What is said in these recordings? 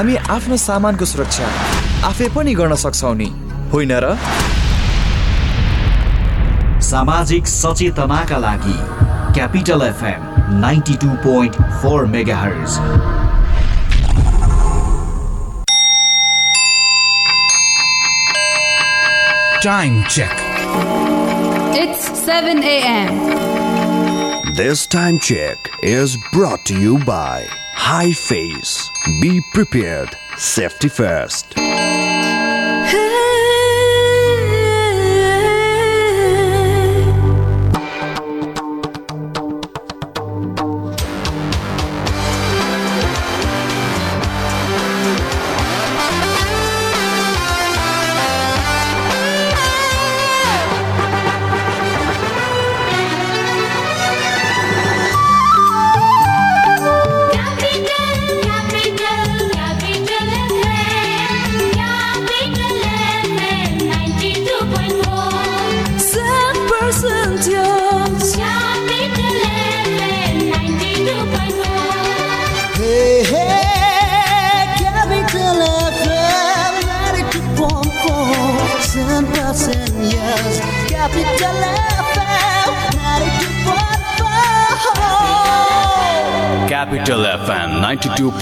हामी आफ्नो सामानको सुरक्षा आफै पनि गर्न सक्छौ नि होइन र सामाजिक सचेतनाका लागि Capital FM ninety two point four megahertz Time check. It's 7 a.m. This time check is brought to you by High Face. Be prepared. Safety first.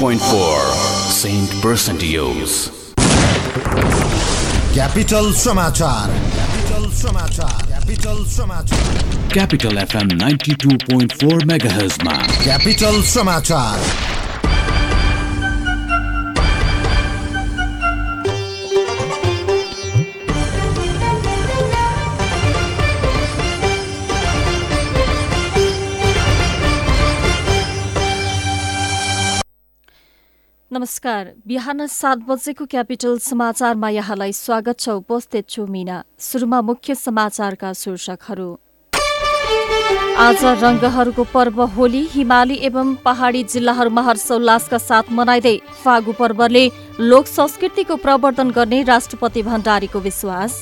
92.4 Saint Percentios. Capital समाचार क्यापिटल समाचार क्यापिटल समाचार Capital FM 92.4 MHz मा Capital नमस्कार। बिहान सात बजेको capital समाचारमा यहाँलाई स्वागत छ। उपस्थित छु मिना। सुरुमा मुख्य समाचारका शीर्षकहरू। आज रङ्गहरूको पर्व होली हिमाली एवं पहाडी जिल्लाहरूमा हर्षोल्लासका साथ मनाइँदै फागु पर्वले लोक संस्कृतिको प्रवर्धन गर्ने राष्ट्रपति भण्डारीको विश्वास।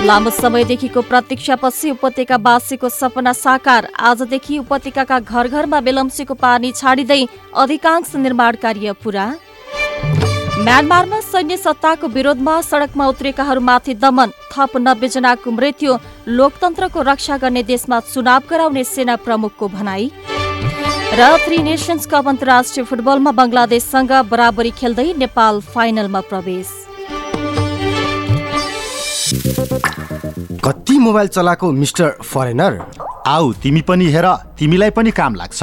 लामो समयदेखिको प्रतीक्षापछि उपत्यकावासीको सपना साकार। आजदेखि उपत्यकाका घर घरमा बेलम्चीको पानी छाडिँदै अधिकांश निर्माण कार्य पूरा। म्यानमारमा सैन्य सत्ताको विरोधमा सडकमा उत्रेकाहरूमाथि दमन थप नब्बे जनाको मृत्यु लोकतन्त्रको रक्षा गर्ने देशमा चुनाव गराउने सेना प्रमुखको भनाई। र थ्री नेसन्स कप अन्तर्राष्ट्रिय फुटबलमा बङ्गलादेशसँग बराबरी खेल्दै नेपाल फाइनलमा प्रवेश। कति मोबाइल चलाएको मिस्टर फरेनर? आऊ तिमी पनि हेर तिमीलाई पनि काम लाग्छ।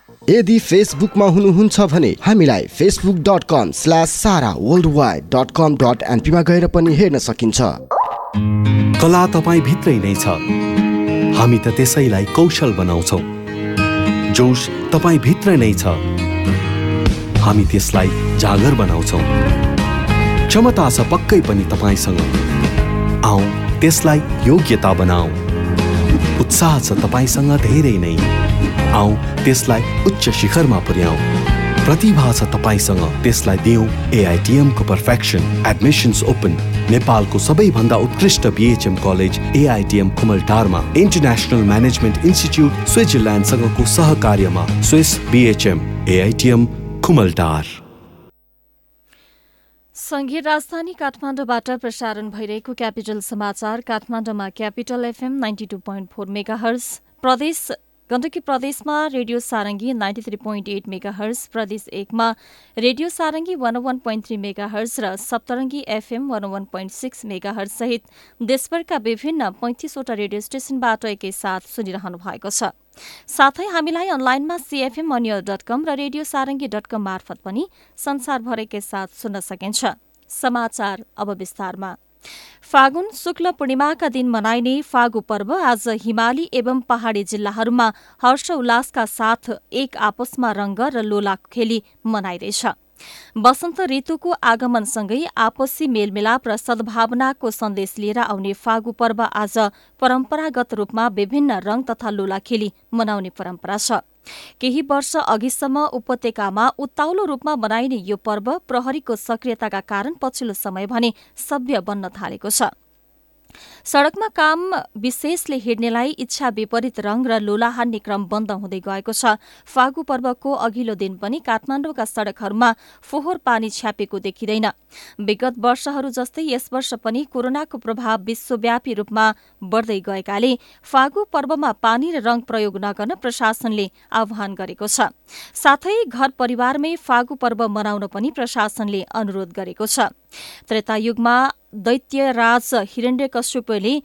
यदि फेसबुकमा हुनुहुन्छ भने हामीलाई Facebook dot com slash Sara world wide dot com dot एनपीमा गएर पनि हेर्न सकिन्छ। कला तपाईँ भित्रै नै छ। हामी त त्यसैलाई कौशल बनाउँछौ। जोस तपाईँ भित्र नै छ। हामी त्यसलाई जागर बनाउँछौ। क्षमता छ पक्कै पनि तपाईँसँग। आऊ त्यसलाई योग्यता बनाऊ उत्साह छ तपाईँसँग धेरै नै। आऊ त्यसलाई उच्च शिखरमा पुर्याऊ। प्रतिभा छ तपाईँसँग त्यसलाई दिउँ एआइटिएमको पर्फेक्सन एडमिसन्स ओपन नेपालको सबैभन्दा उत्कृष्ट बिएचएम कलेज एआइटिएम कुमलटारमा इन्टरनेसनल म्यानेजमेन्ट इन्स्टिच्युट स्विजरल्यान्डसँगको सहकार्यमा स्विस बिएचएम एआइटिएम कुमलटार संघीय राजधानी काठमाडौँबाट प्रसारण भइरहेको क्यापिटल समाचार काठमाडौँमा Capital FM ninety two point four mega प्रदेश गण्डकी प्रदेशमा radio Sarangi ninety three point eight megahertz प्रदेश एकमा radio Sarangi one one point three megahertz र Saptarangi FM one one point six megahertz सहित देशभरका विभिन्न पैंतिसवटा रेडियो स्टेशनबाट एकैसाथ सुनिरहनु भएको छ। साथै हामीलाई अनलाइनमा सीएफएम डट कम र रेडियो सारङ्गी डट कम मार्फत पनि संसारभरकै साथ सुन्न सकिन्छ। समाचार अब विस्तारमा। फागुन शुक्ल पूर्णिमाका दिन मनाइने फागु पर्व आज हिमाली एवं पहाड़ी जिल्लाहरूमा हर्ष उल्लासका साथ एक आपसमा रंग र लोला खेली मनाइरहेछ वसन्त ऋतुको आगमनसँगै आपसी मेलमिलाप र सद्भावनाको सन्देश लिएर आउने फागु पर्व आज परम्परागत रूपमा विभिन्न रंग तथा लोला खेली मनाउने परम्परा छ। केही वर्ष अघिसम्म उपत्यकामा उत्ताउलो रूपमा मनाइने यो पर्व प्रहरीको सक्रियताका कारण पछिल्लो समय भने सभ्य बन्न थालेको छ। सड़कमा काम विशेषले हिँड्नेलाई इच्छा विपरीत रंग र लोला हान्ने क्रम बन्द हुँदै गएको छ। फागु पर्वको अघिल्लो दिन पनि काठमाडौँका सड़कहरूमा फोहोर पानी छ्यापेको देखिँदैन। विगत वर्षहरू जस्तै यस वर्ष पनि कोरोनाको प्रभाव विश्वव्यापी रूपमा बढ्दै गएकाले फागु पर्वमा पानी र रंग प्रयोग नगर्न प्रशासनले आह्वान गरेको छ। साथै घर परिवारमै फागु पर्व मनाउन पनि प्रशासनले अनुरोध गरेको छ। त्रेतायुगमा दैत्यराज हिरण्यकश्यपले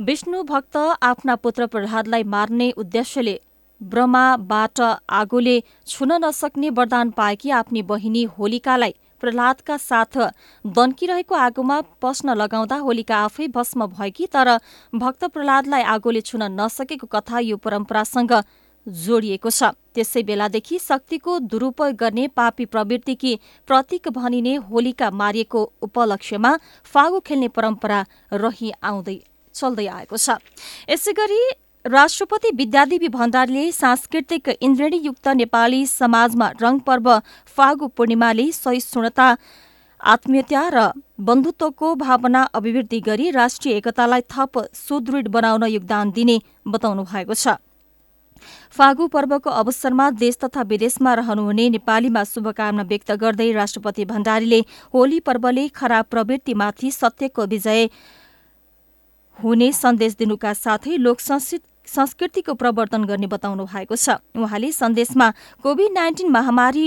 विष्णु भक्त आफ्ना पुत्र प्रहलादलाई मार्ने उद्देश्यले ब्रह्माबाट आगोले छुन नसक्ने वरदान पाएकी आफ्नी बहिनी होलिकालाई प्रहलादका साथ दन्किरहेको आगोमा पस्न लगाउँदा होलिका आफै भस्म भएकी तर भक्त प्रहलादलाई आगोले छुन नसकेको कथा यो परम्परासँग जोडिएको छ। त्यसै बेलादेखि शक्तिको दुरूपयोग गर्ने पापी प्रवृत्तिकी प्रतीक भनिने होलिका मारिएको उपलक्ष्यमा फागु खेल्ने परम्परा रही आउँदै चल्दै आएको छ। यसै गरी राष्ट्रपति विद्यादेवी भण्डारीले सांस्कृतिक इन्द्रणीयुक्त नेपाली समाजमा रंग पर्व फागु पूर्णिमाले सहिष्णुता आत्मीयता र बन्धुत्वको भावना अभिवृद्धि गरी राष्ट्रिय एकतालाई थप सुदृढ बनाउन योगदान दिने बताउनु भएको छ। फागु पर्वको अवसरमा देश तथा विदेशमा रहनुहुने नेपालीमा शुभकामना व्यक्त गर्दै राष्ट्रपति भण्डारीले होली पर्वले खराब प्रवृत्तिमाथि सत्यको विजय हुने सन्देश दिनुका साथै लोक संस्कृतिको प्रवर्तन गर्ने बताउनु भएको छ। उहाँले सन्देशमा कोविड नाइन्टिन महामारी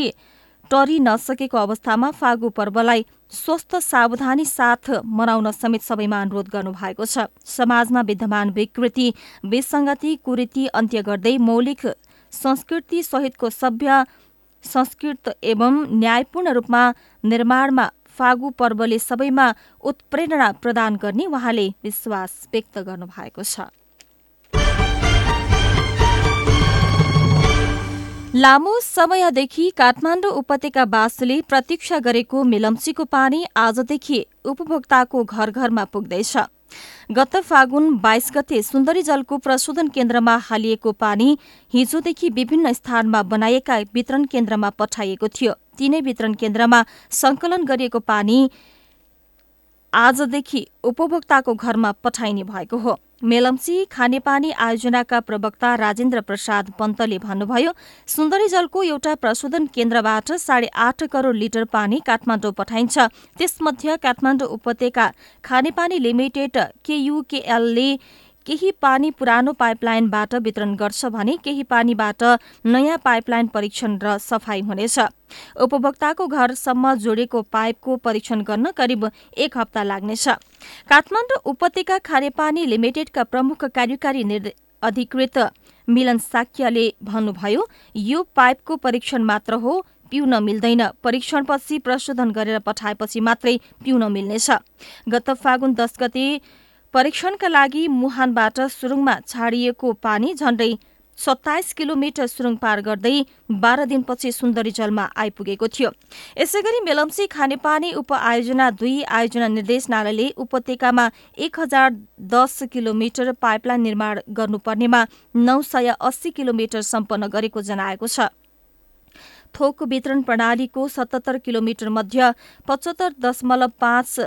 टरी नसकेको अवस्थामा फागु पर्वलाई स्वस्थ सावधानी साथ मनाउन समेत सबैमा अनुरोध गर्नुभएको छ। समाजमा विद्यमान विकृति विसंगति कुरीति अन्त्य गर्दै मौलिक संस्कृति सहितको सभ्य संस्कृत एवं न्यायपूर्ण रूपमा निर्माणमा फागु पर्वले सबैमा उत्प्रेरणा प्रदान गर्ने उहाँले विश्वास व्यक्त गर्नुभएको छ। लामो समयदेखि काठमाडौँ उपत्यकावासीले प्रतीक्षा गरेको मिलम्चीको पानी आजदेखि उपभोक्ताको घर घरमा पुग्दैछ। गत फागुन बाइस गते सुन्दरी जलको प्रशोधन केन्द्रमा हालिएको पानी हिजोदेखि विभिन्न स्थानमा बनाइएका वितरण केन्द्रमा पठाइएको थियो। तीनै वितरण केन्द्रमा संकलन गरिएको पानी आजदेखि उपभोक्ताको घरमा पठाइने भएको हो। मेलम्ची खानेपानी आयोजनाका प्रवक्ता राजेन्द्र प्रसाद पन्तले भन्नुभयो सुन्दरी जलको एउटा प्रशोधन केन्द्रबाट साढे आठ करोड़ लिटर पानी काठमाडौँ पठाइन्छ। त्यसमध्ये काठमाडौँ उपत्यका खानेपानी लिमिटेड केयुकेएलले केही पानी पुरानो पाइपलाइनबाट वितरण गर्छ भने केही पानीबाट नयाँ पाइपलाइन परीक्षण र सफाई हुनेछ। उपभोक्ताको घरसम्म जोडेको पाइपको परीक्षण गर्न करिब एक हप्ता लाग्नेछ। काठमाडौँ उपत्यका खानेपानी लिमिटेडका प्रमुख कार्यकारी अधिकृत मिलन साक्यले भन्नुभयो यो पाइपको परीक्षण मात्र हो पिउन मिल्दैन। परीक्षणपछि प्रशोधन गरेर पठाएपछि मात्रै पिउन मिल्नेछ। गत फागुन दस गते परीक्षणका लागि मुहानबाट सुरुङमा छाडिएको पानी झण्डै सत्ताइस किलोमिटर सुरुङ पार गर्दै बाह्र दिनपछि सुन्दरी जलमा आइपुगेको थियो। यसै गरी मेलम्ची खानेपानी उप आयोजना दुई आयोजना निर्देशनालयले उपत्यकामा एक हजार दस किलोमिटर पाइपलाइन निर्माण गर्नुपर्नेमा नौ सय अस्सी किलोमिटर सम्पन्न गरेको जनाएको छ। थोक वितरण प्रणालीको सतहत्तर किलोमिटर मध्ये पचहत्तर दशमलव पाँच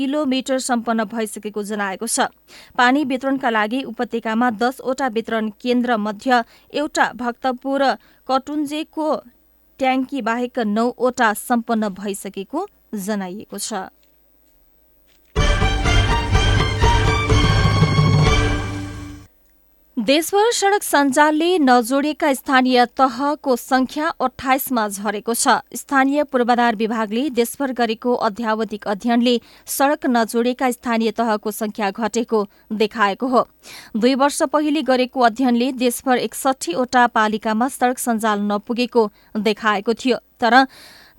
किलोमिटर सम्पन्न भइसकेको जनाएको छ। पानी वितरणका लागि उपत्यकामा दसवटा वितरण केन्द्र मध्ये एउटा भक्तपुर कटुन्जेको ट्याङ्की बाहेक नौवटा सम्पन्न भइसकेको जनाइएको छ। देशभर सड़क सञ्जालले नजोडिएका स्थानीय तहको संख्या अठाइसमा झरेको छ। स्थानीय पूर्वाधार विभागले देशभर गरेको अध्यावधिक अध्ययनले सड़क नजोडिएका स्थानीय तहको संख्या घटेको देखाएको हो। दुई वर्ष पहिले गरेको अध्ययनले देशभर एकसठीवटा पालिकामा सड़क सञ्जाल नपुगेको देखाएको थियो। तर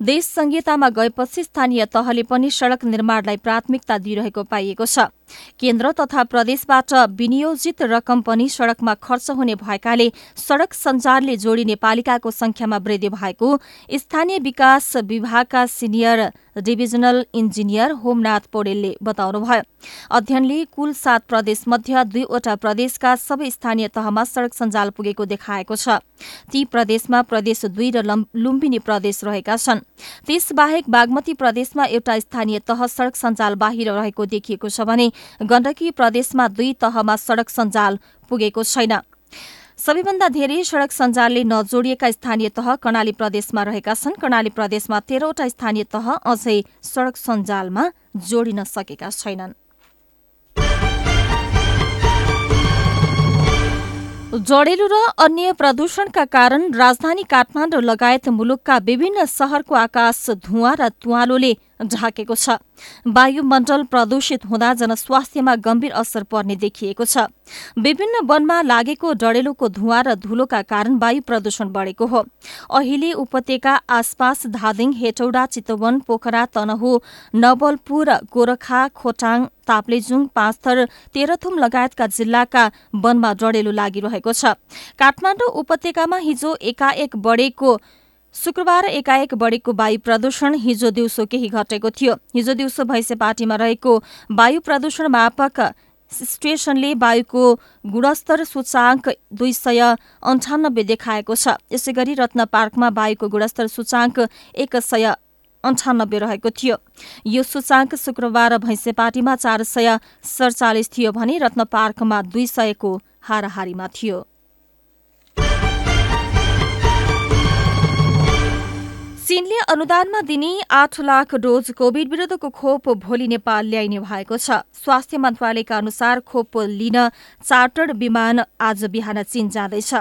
देश संहितामा गएपछि स्थानीय तहले पनि सड़क निर्माणलाई प्राथमिकता दिइरहेको पाइएको छ। केन्द्र तथा प्रदेशबाट विनियोजित रकम पनि सड़कमा खर्च हुने भएकाले सड़क सञ्जालले जोडिने पालिकाको संख्यामा वृद्धि भएको। स्थानीय विकास विभागका सिनियर डिभिजनल इन्जिनियर होमनाथ पौडेलले बताउनुभयो। अध्ययनले कुल सात प्रदेशमध्ये दुईवटा प्रदेशका सबै स्थानीय तहमा सड़क सञ्जाल पुगेको देखाएको छ। ती प्रदेशमा प्रदेश दुई र लम- लुम्बिनी प्रदेश रहेका छन्। त्यसबाहेक बागमती प्रदेशमा एउटा स्थानीय तह सड़क सञ्जाल बाहिर रहेको देखिएको छ भने गण्डकी प्रदेशमा दुई तहमा सड़क सञ्जाल पुगेको छैन। सबैभन्दा धेरै सड़क सञ्जालले नजोडिएका स्थानीय तह कर्णाली प्रदेशमा रहेका छन्। कर्णाली प्रदेशमा तेह्रवटा स्थानीय तह अझै सड़क सञ्जालमा जोडिन सकेका छैनन्। जडेलु र अन्य प्रदूषणका कारण राजधानी काठमाडौँ लगायत मुलुकका विभिन्न शहरको आकाश धुवाँ र तुवालोले ढाकेको छ। वायुमण्डल प्रदूषित हुँदा जनस्वास्थ्यमा गम्भीर असर पर्ने देखिएको छ। विभिन्न वनमा लागेको डडेलुको धुवाँ र धुलोका कारण वायु प्रदूषण बढेको हो। अहिले उपत्यका आसपास धादिङ हेटौडा चितवन पोखरा तनहु नवलपुर गोरखा खोटाङ ताप्लेजुङ पाँचथर तेह्रथुम लगायतका जिल्लाका वनमा डडेलो लागिरहेको छ। काठमाडौँ उपत्यकामा हिजो एकाएक बढेको शुक्रबार एकाएक बढेको वायु प्रदूषण हिजो दिउँसो केही घटेको थियो। हिजो दिउँसो भैँसेपाटीमा रहेको वायु प्रदूषण मापक स्टेशनले वायुको गुणस्तर सूचाङ्क दुई सय अन्ठानब्बे देखाएको छ। यसै गरी रत्न पार्कमा वायुको गुणस्तर सूचाङ्क एक सय अन्ठानब्बे रहेको थियो। यो सूचाङ्क शुक्रबार भैँसेपाटीमा चार सय सडचालिस थियो भने रत्न पार्कमा दुई सयको हाराहारीमा थियो। चीनले अनुदानमा दिने आठ लाख डोज कोविड विरुद्धको खोप भोलि नेपाल ल्याइने भएको छ। स्वास्थ्य मन्त्रालयका अनुसार खोप लिन चार्टर्ड विमान आज बिहान चीन जाँदैछ।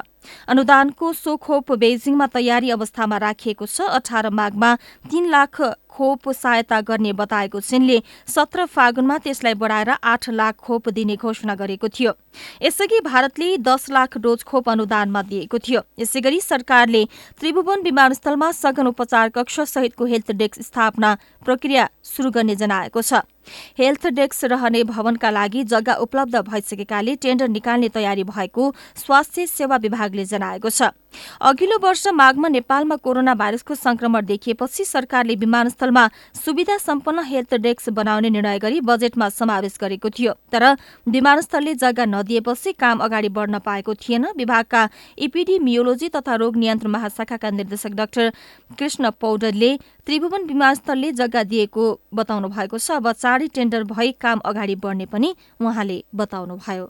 अनुदानको सो खोप बेजिङमा तयारी अवस्थामा राखिएको छ। अठार माघमा तीन लाख खोप सहायता गर्ने बताएको चीनले सत्र फागुनमा त्यसलाई बढाएर आठ लाख खोप दिने घोषणा गरेको थियो। यसअघि भारतले दस लाख डोज खोप अनुदानमा दिएको थियो। यसै गरी सरकारले त्रिभुवन विमानस्थलमा सघन उपचार कक्ष सहितको हेल्थ डेस्क स्थापना प्रक्रिया शुरू गर्ने जनाएको छ। हेल्थ डेस्क रहने भवनका लागि जग्गा उपलब्ध भइसकेकाले टेन्डर निकाल्ने तयारी भएको स्वास्थ्य सेवा विभागले जनाएको छ। अघिल्लो वर्ष माघमा नेपालमा कोरोना भाइरसको संक्रमण देखिएपछि सरकारले विमानस्थलमा सुविधा सम्पन्न हेल्थ डेस्क बनाउने निर्णय गरी बजेटमा समावेश गरेको थियो। तर विमानस्थलले जग्गा नदिएपछि काम अगाडि बढ्न पाएको थिएन। विभागका इपिडिमियोलोजी तथा रोग नियन्त्रण महाशाखाका निर्देशक डाक्टर कृष्ण पौडेलले त्रिभुवन विमानस्थलले जग्गा दिएको बताउनु भएको छ चाँडै टेन्डर भई काम अगाडि बढ्ने पनि उहाँले बताउनुभयो।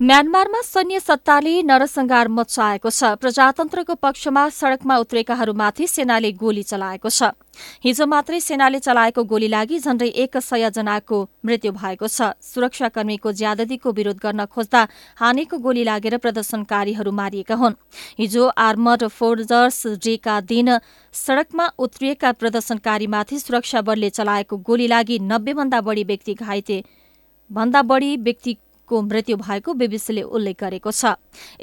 म्यानमारमा सैन्य सत्ताले नरसंहार मचाएको छ। प्रजातन्त्रको पक्षमा सड़कमा उत्रेकाहरूमाथि सेनाले गोली चलाएको छ। हिजो मात्रै सेनाले चलाएको गोली लागि झण्डै एक सय जनाको मृत्यु भएको छ। सुरक्षाकर्मीको ज्यादतीको विरोध गर्न खोज्दा हानेको गोली लागेर प्रदर्शनकारीहरू मारिएका हुन्। हिजो आर्मड फोर्जर्स डेका दिन सड़कमा उत्रिएका प्रदर्शनकारीमाथि सुरक्षा बलले चलाएको गोली लागि नब्बेभन्दा बढी व्यक्ति घाइते भन्दा बढी व्यक्ति को मृत्यु भएको बीबीसीले उल्लेख गरेको छ।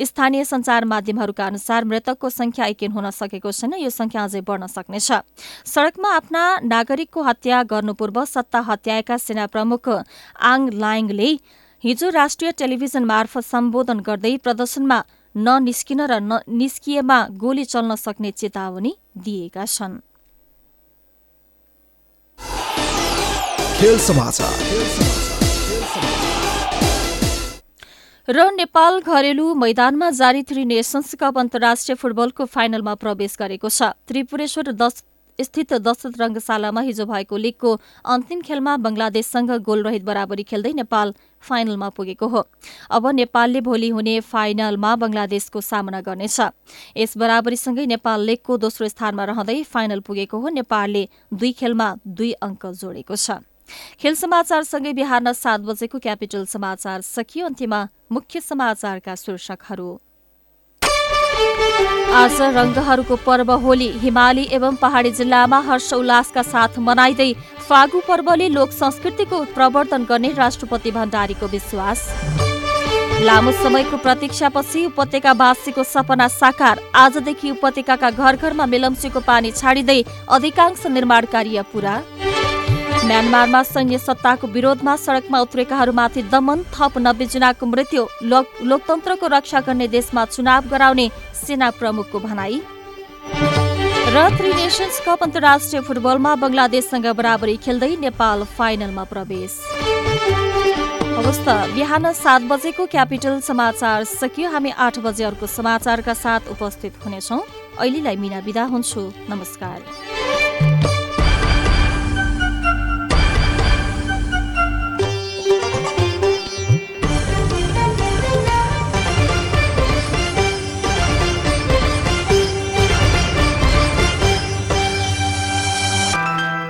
स्थानीय संचार माध्यमहरूका अनुसार मृतकको संख्या एकिन हुन सकेको छैन यो संख्या अझै बढ्न सक्नेछ। सड़कमा आफ्ना नागरिकको हत्या गर्नुपूर्व सत्ता हत्याएका सेना प्रमुख आङ लाइङले हिजो राष्ट्रिय टेलिभिजन मार्फत सम्बोधन गर्दै प्रदर्शनमा ननिस्किन र निस्किएमा गोली चल्न सक्ने चेतावनी दिएका छन्। खेल समाचार। र नेपाल घरेलु मैदानमा जारी थ्री नेसन्स कप अन्तर्राष्ट्रिय फुटबलको फाइनलमा प्रवेश गरेको छ। त्रिपुरेश्वर दश स्थित दशरथ रङ्गशालामा हिजो भएको लीगको अन्तिम खेलमा बंगलादेशसँग गोलरहित बराबरी खेल्दै नेपाल फाइनलमा पुगेको हो। अब नेपालले भोलि हुने फाइनलमा बंगलादेशको सामना गर्नेछ। यस बराबरीसँगै नेपाल लीगको दोस्रो स्थानमा रहँदै फाइनल पुगेको हो। नेपालले दुई खेलमा दुई अङ्क जोडेको छ। खेल समाचारसँगै बिहान सात बजेको क्यापिटल समाचार सकियो। अन्त्यमा मुख्य समाचारका शीर्षकहरू। आज रंगहरूको पर्व होली। हिमाली एवं पहाडी जिल्लामा हर्ष उल्लासका साथ मनाइँदै फागु पर्वले लोक संस्कृतिको प्रवर्धन गर्ने राष्ट्रपति भण्डारीको विश्वास। लामो समयको प्रतीक्षापछि उपत्यकावासीको सपना साकार। आजदेखि उपत्यकाका घर घरमा मेलम्चीको पानी छाडिँदै अधिकांश निर्माण कार्य पूरा। म्यानमारमा सैन्य सत्ताको विरोधमा सड़कमा उत्रेकाहरूमाथि दमन थप नब्बे जनाको मृत्यु लोक लोकतन्त्रको रक्षा गर्ने देशमा चुनाव गराउने सेना प्रमुखको भनाई। र थ्री नेसन्स कप अन्तर्राष्ट्रिय फुटबलमा बंगलादेशसँग बराबरी खेल्दै नेपाल फाइनलमा प्रवेश। बिहान सात बजेको क्यापिटल समाचार सकियो। हामी आठ बजे अर्को समाचारका साथ उपस्थित हुनेछौँ। अहिलेलाई मिना बिदा हुन्छु। नमस्कार।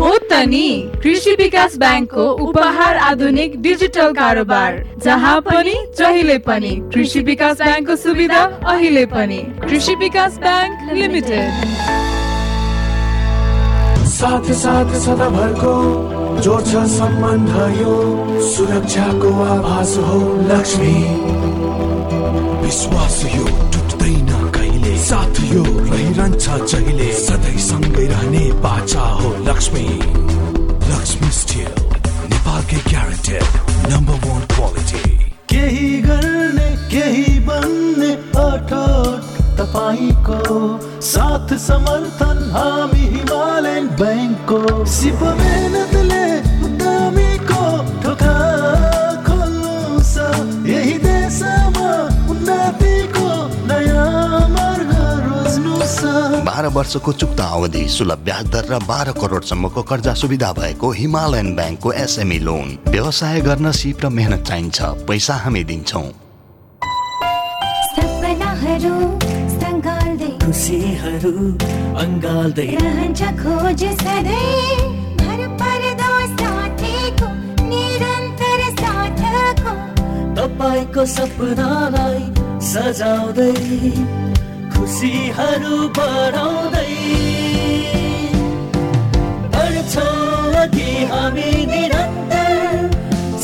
हो कृषि विकास ब्याङ्कको उपहार आधुनिक डिजिटल कारोबार जहाँ पनि जहिले पनि कृषि विकास ब्याङ्कको सुविधा अहिले पनि। कृषि विकास ब्याङ्क लिमिटेड। साथ साथ सदाभरको जोड्छ सम्बन्ध यो सुरक्षाको आभास हो लक्ष्मी। विश्वास यो टुट्दैन। कहिले साथ यो रहिरहन्छ जहिले। सधैँ सँगै रहने बाचा हो लक्ष्मी। लक्ष्मी स्टिल नेपालकै ग्यारेन्टेड नम्बर वान क्वालिटी केही गर्ने केही बन्ने अठोट तपाईँको साथ समर्थन हामी हिमालयन ब्याङ्कको। सिप मेहनतले उद्यमीको ढोका खोल्नु छ यही बाह्र वर्षको चुक्ता अवधि सुलभ ब्याज दर र बाह्र करोडसम्मको कर्जा सुविधा भएको हिमालयन ब्याङ्कको एसएमई लोन। व्यवसाय गर्न सिप र मेहनत चाहिन्छ। पैसा हामी दिन्छौँ। खोज सधैँ। भर पर्दो साथीको निरन्तर साथको। तपाईँको सपनालाई सजाउँदै खुसीहरू बढाउँदै बढ्छौँ अघि हामी निरन्तर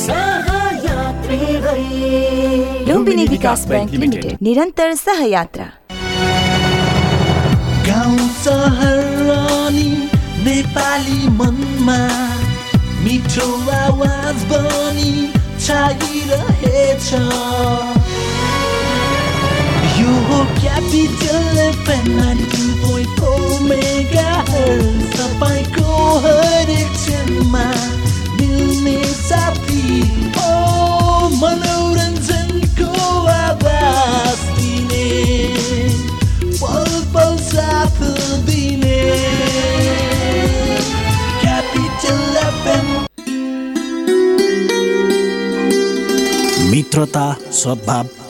सहयात्री भई लुम्बिनी विकास ब्याङ्क लिमिटेड निरन्तर सहयात्रा। गाउँ सहर अनि नेपाली मनमा मिठो आवाज बनी छाइरहेछ यो हो Capital FM two point four mega तपाईँको हरेक क्षणमा मिल्ने साथी हो मनोरञ्जनको आवाज दिने पल पल साथ दिने क्यापिटल एफएम मित्रता सद्भाव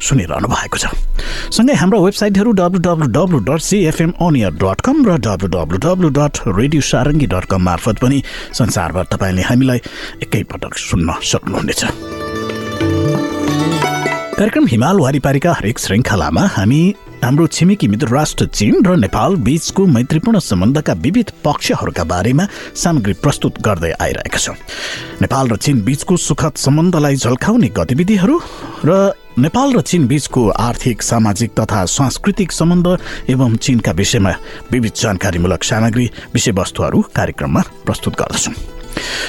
सुनिरहनु भएको छ। सँगै हाम्रो वेबसाइटहरू W W W dot CFM अनियर dot com र W W W dot radio Sarangi dot com मार्फत पनि संसारभर तपाईँले हामीलाई एकैपटक सुन्न सक्नुहुनेछ। कार्यक्रम हिमाल वारिपारीका हरेक श्रृङ्खलामा हामी हाम्रो छिमेकी मित्र राष्ट्र चीन र नेपाल बीचको मैत्रीपूर्ण सम्बन्धका विविध पक्षहरूका बारेमा सामग्री प्रस्तुत गर्दै आइरहेका छौँ। नेपाल र चीन बीचको सुखद सम्बन्धलाई झल्काउने गतिविधिहरू र नेपाल र चीन बीचको आर्थिक सामाजिक तथा सांस्कृतिक सम्बन्ध एवं चीनका विषयमा विविध जानकारीमूलक सामग्री विषयवस्तुहरू कार्यक्रममा प्रस्तुत गर्दछौँ।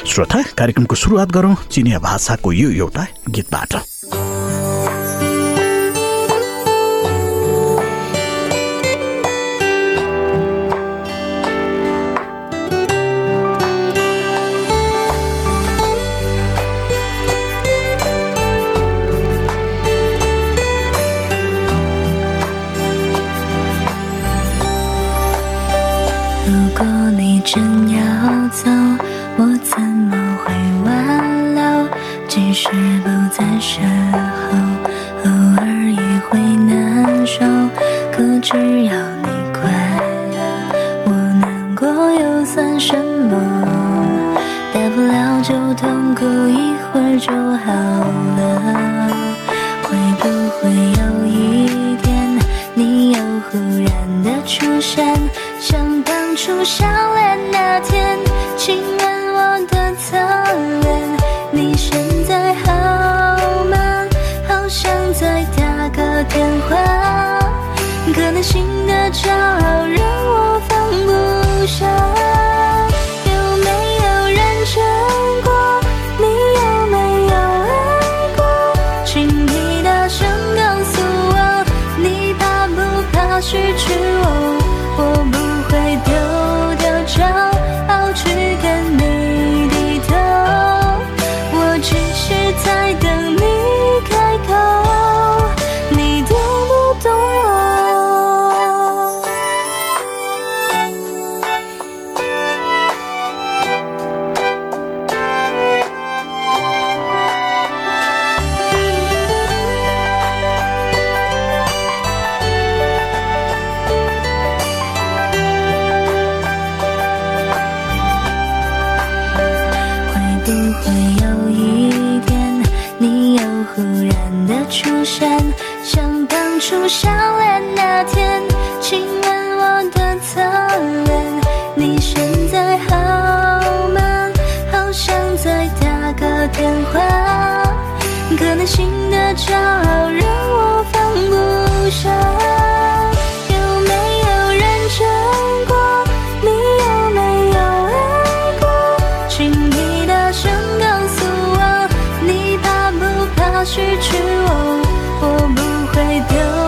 श्रोता कार्यक्रमको सुरुवात गरौँ चिनिया भाषाको यो एउटा गीतबाट। 是不在身后，偶尔也会难受。可只要你快乐，我难过又算什么？大不了就痛哭一会儿就好了。会不会有一天，你又忽然的出现，像当初相恋那天，亲吻我的侧脸？电话，可能新的骄傲我？不会丢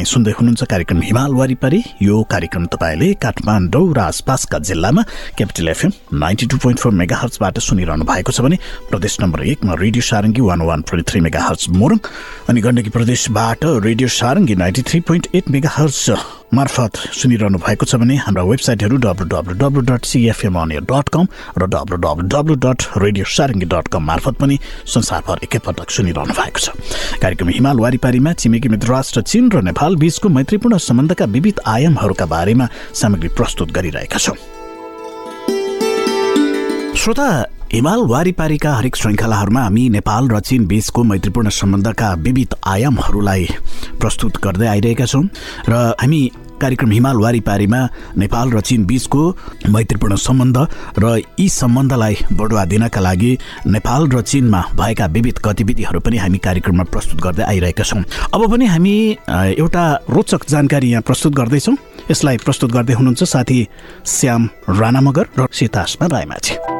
तपाईँ सुन्दै हुनुहुन्छ कार्यक्रम हिमाल वारिपारी। यो कार्यक्रम तपाईँले काठमाडौँ र आसपासका जिल्लामा capital FM ninety two point four mega हर्चबाट सुनिरहनु भएको छ भने प्रदेश नम्बर एकमा radio Sarangi one one point three mega hertz Morang अनि गण्डकी प्रदेशबाट radio Sarangi ninety three point eight mega hertz मार्फत सुनिरहनु भएको छ भने हाम्रा वेबसाइटहरू W W W dot CFM dot com र W W W dot radio Sarangi dot com मार्फत पनि संसारभर एकैपटक सुनिरहनु भएको छ। कार्यक्रम हिमाल वारिपारीमा छिमेकी मित्र राष्ट्र चीन र नेपाल बीचको मैत्रीपूर्ण सम्बन्धका विविध आयामहरूका बारेमा सामग्री प्रस्तुत गरिरहेका छौँ। श्रोता हिमाल वारिपारीका हरेक श्रृङ्खलाहरूमा हामी नेपाल र चीन बीचको मैत्रीपूर्ण सम्बन्धका विविध आयामहरूलाई प्रस्तुत गर्दै आइरहेका छौँ र हामी कार्यक्रम हिमाल वारिपारीमा नेपाल र चीन बीचको मैत्रीपूर्ण सम्बन्ध र यी सम्बन्धलाई बढुवा दिनका लागि नेपाल र चीनमा भएका विविध गतिविधिहरू पनि हामी कार्यक्रममा प्रस्तुत गर्दै आइरहेका छौँ। अब पनि हामी एउटा रोचक जानकारी यहाँ प्रस्तुत गर्दैछौँ। यसलाई प्रस्तुत गर्दै हुनुहुन्छ साथी श्याम राणा मगर र सीतासमा रायमाझी।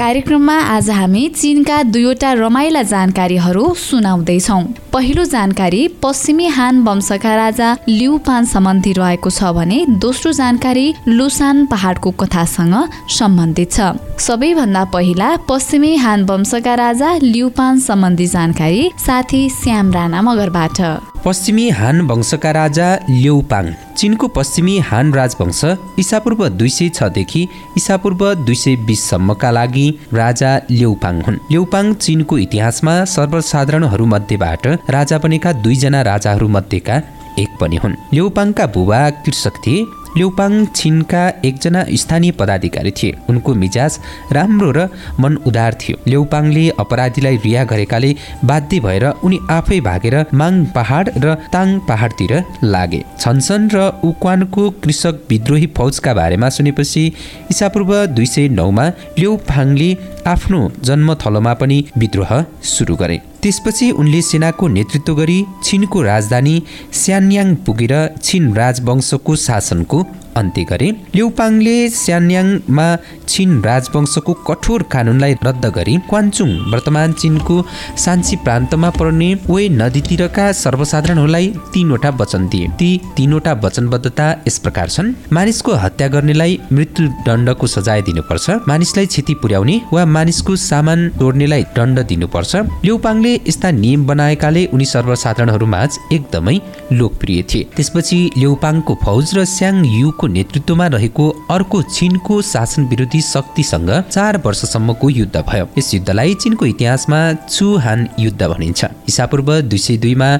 कार्यक्रममा आज हामी चीनका दुईवटा रमाइला जानकारीहरू सुनाउँदैछौँ। पहिलो जानकारी पश्चिमी हान वंशका राजा लिउपान सम्बन्धी रहेको छ भने दोस्रो जानकारी लुसान पहाडको कथासँग सम्बन्धित छ। सबैभन्दा पहिला पश्चिमी हान वंशका राजा लिउपान सम्बन्धी जानकारी साथी श्याम राणा मगरबाट पश्चिमी हान वंशका राजा ल्यौपाङ। चिनको पश्चिमी हान राजवंश इसापूर्व दुई सय छदेखि इसापूर्व दुई सय बिससम्मका लागि राजा ल्यौपाङ हुन्। ल्यौपाङ चिनको इतिहासमा सर्वसाधारणहरूमध्येबाट राजा बनेका दुईजना राजाहरूमध्येका एक पनि हुन्। ल्यौपाङका बुबा कृषक थिए। ल्यौपाङ छिनका एकजना स्थानीय पदाधिकारी थिए। उनको मिजाज राम्रो र मन उदार थियो। ल्यौपाङले अपराधीलाई रिहा गरेकाले बाध्य भएर उनी आफै भागेर माङ पहाड र ताङ पहाडतिर लागे। छनसन र उक्वानको कृषक विद्रोही फौजका बारेमा सुनेपछि इसापूर्व दुई सय नौमा ल्यौपाङले आफ्नो जन्मथलोमा पनि विद्रोह सुरु गरे। त्यसपछि उनले सेनाको नेतृत्व गरी छिनको राजधानी स्यान्याङ पुगेर छिन राजवंशको शासनको अन्त्य गरे। ल्यौपाङले स्यान्याङमा छिन राजवंशको कठोर कानुनलाई रद्द गरी। क्वान्चुङ वर्तमान चिनको सान्सी प्रान्तमा पर्ने वे नदीतिरका सर्वसाधारणहरूलाई तीनवटा वचन दिए। ती तीनवटा वचनबद्धता यस प्रकार छन्। मानिसको हत्या गर्नेलाई मृत्यु दण्डको सजाय दिनुपर्छ। मानिसलाई क्षति पुर्याउने वा मानिसको सामान तोड्नेलाई दण्ड दिनुपर्छ। ल्यौपाङले यस्ता नियम बनाएकाले उनी सर्वसाधारणहरूमाझ एकदमै लोकप्रिय थिए। त्यसपछि ल्यौपाङको फौज र स्याङ युको नेतृत्वमा रहेको अर्को चिनको शासन विरोधी शक्तिसँग चार वर्षसम्मको युद्ध भयो। यस युद्धलाई चिनको इतिहासमा चुहान युद्ध भनिन्छ। इसापूर्व दुई सय दुईमा